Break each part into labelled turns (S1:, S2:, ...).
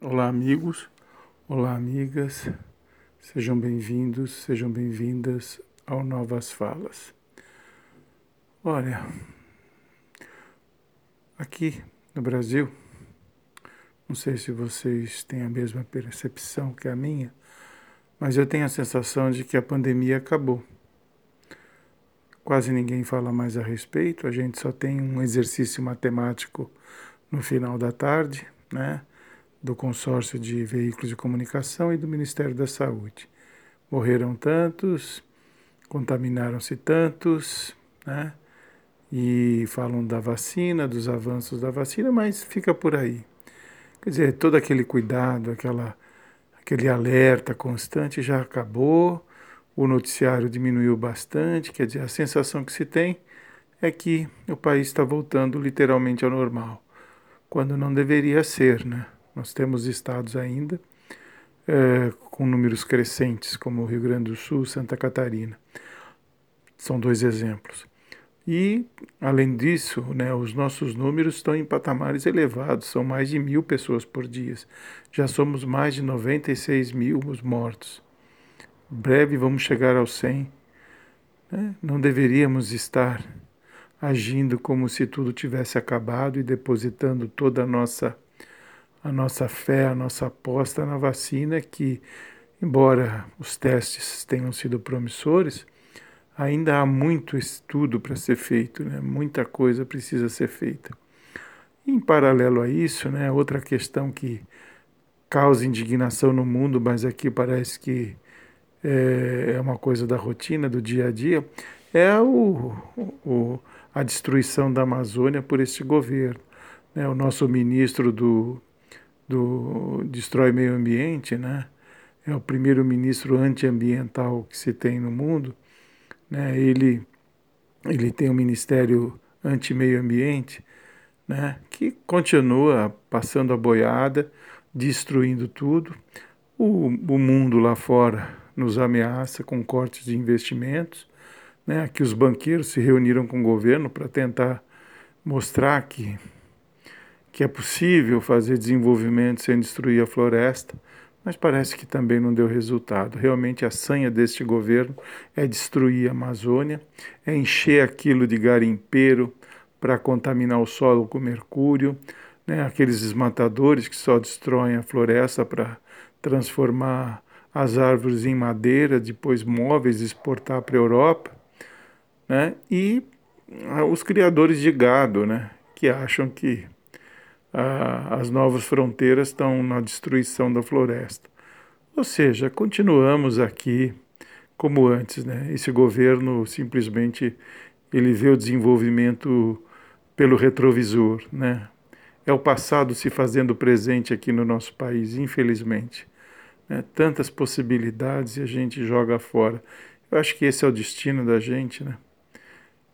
S1: Olá, amigos. Olá, amigas. Sejam bem-vindos, sejam bem-vindas ao Novas Falas. Olha, aqui no Brasil, não sei se vocês têm a mesma percepção que a minha, mas eu tenho a sensação de que a pandemia acabou. Quase ninguém fala mais a respeito, a gente só tem um exercício matemático no final da tarde, né? Do consórcio de veículos de comunicação e do Ministério da Saúde. Morreram tantos, contaminaram-se tantos, né? E falam da vacina, dos avanços da vacina, mas fica por aí. Quer dizer, todo aquele cuidado, aquela, aquele alerta constante já acabou, o noticiário diminuiu bastante, quer dizer, a sensação que se tem é que o país está voltando literalmente ao normal, quando não deveria ser, né? Nós temos estados ainda é, com números crescentes, como o Rio Grande do Sul, Santa Catarina. São dois exemplos. E, além disso, né, os nossos números estão em patamares elevados, são mais de mil pessoas por dia. Já somos mais de 96 mil mortos. Breve vamos chegar aos 100. Né? Não deveríamos estar agindo como se tudo tivesse acabado e depositando toda a nossa a nossa fé, a nossa aposta na vacina, que, embora os testes tenham sido promissores, ainda há muito estudo para ser feito, né? muita coisa precisa ser feita. Em paralelo a isso, né, outra questão que causa indignação no mundo, mas aqui parece que é, é uma coisa da rotina, do dia a dia, é o, o, a destruição da Amazônia por este governo. Né? O nosso ministro do, do Destrói Meio Ambiente, né? é o primeiro ministro antiambiental que se tem no mundo, né? ele, ele tem um ministério anti-meio ambiente, né? que continua passando a boiada, destruindo tudo. O, o mundo lá fora nos ameaça com cortes de investimentos, né? que os banqueiros se reuniram com o governo para tentar mostrar que que é possível fazer desenvolvimento sem destruir a floresta, mas parece que também não deu resultado. Realmente a sanha deste governo é destruir a Amazônia, é encher aquilo de garimpeiro para contaminar o solo com mercúrio, né? aqueles desmatadores que só destroem a floresta para transformar as árvores em madeira, depois móveis exportar para a Europa, né? e ah, os criadores de gado, né? que acham que as novas fronteiras estão na destruição da floresta. Ou seja, continuamos aqui como antes, né? Esse governo simplesmente ele vê o desenvolvimento pelo retrovisor, né? É o passado se fazendo presente aqui no nosso país, infelizmente. Né? Tantas possibilidades e a gente joga fora. Eu acho que esse é o destino da gente, né?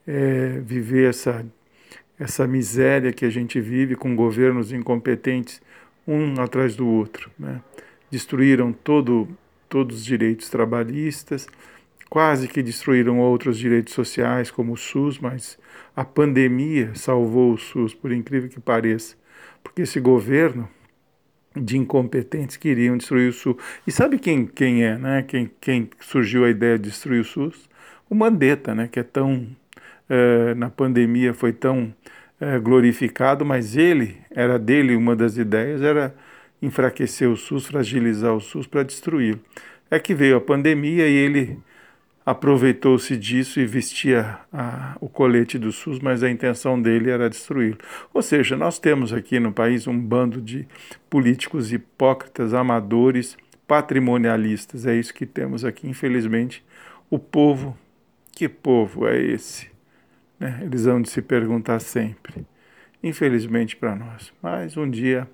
S1: É viver essa essa miséria que a gente vive com governos incompetentes, um atrás do outro. Né? Destruíram todo, todos os direitos trabalhistas, quase que destruíram outros direitos sociais, como o SUS, mas a pandemia salvou o SUS, por incrível que pareça, porque esse governo de incompetentes queriam destruir o SUS. E sabe quem, quem é, né? Quem, quem surgiu a ideia de destruir o SUS? O Mandetta, né? Que é tão é, na pandemia foi tão é, glorificado, mas ele, era dele, uma das ideias era enfraquecer o SUS, fragilizar o SUS para destruí-lo. É que veio a pandemia e ele aproveitou-se disso e vestia a, o colete do SUS, mas a intenção dele era destruí-lo. Ou seja, nós temos aqui no país um bando de políticos hipócritas, amadores, patrimonialistas. É isso que temos aqui, infelizmente. O povo, que povo é esse? Né? Eles vão se perguntar sempre. Infelizmente para nós. Mas um dia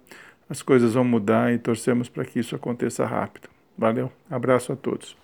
S1: as coisas vão mudar e torcemos para que isso aconteça rápido. Valeu, abraço a todos.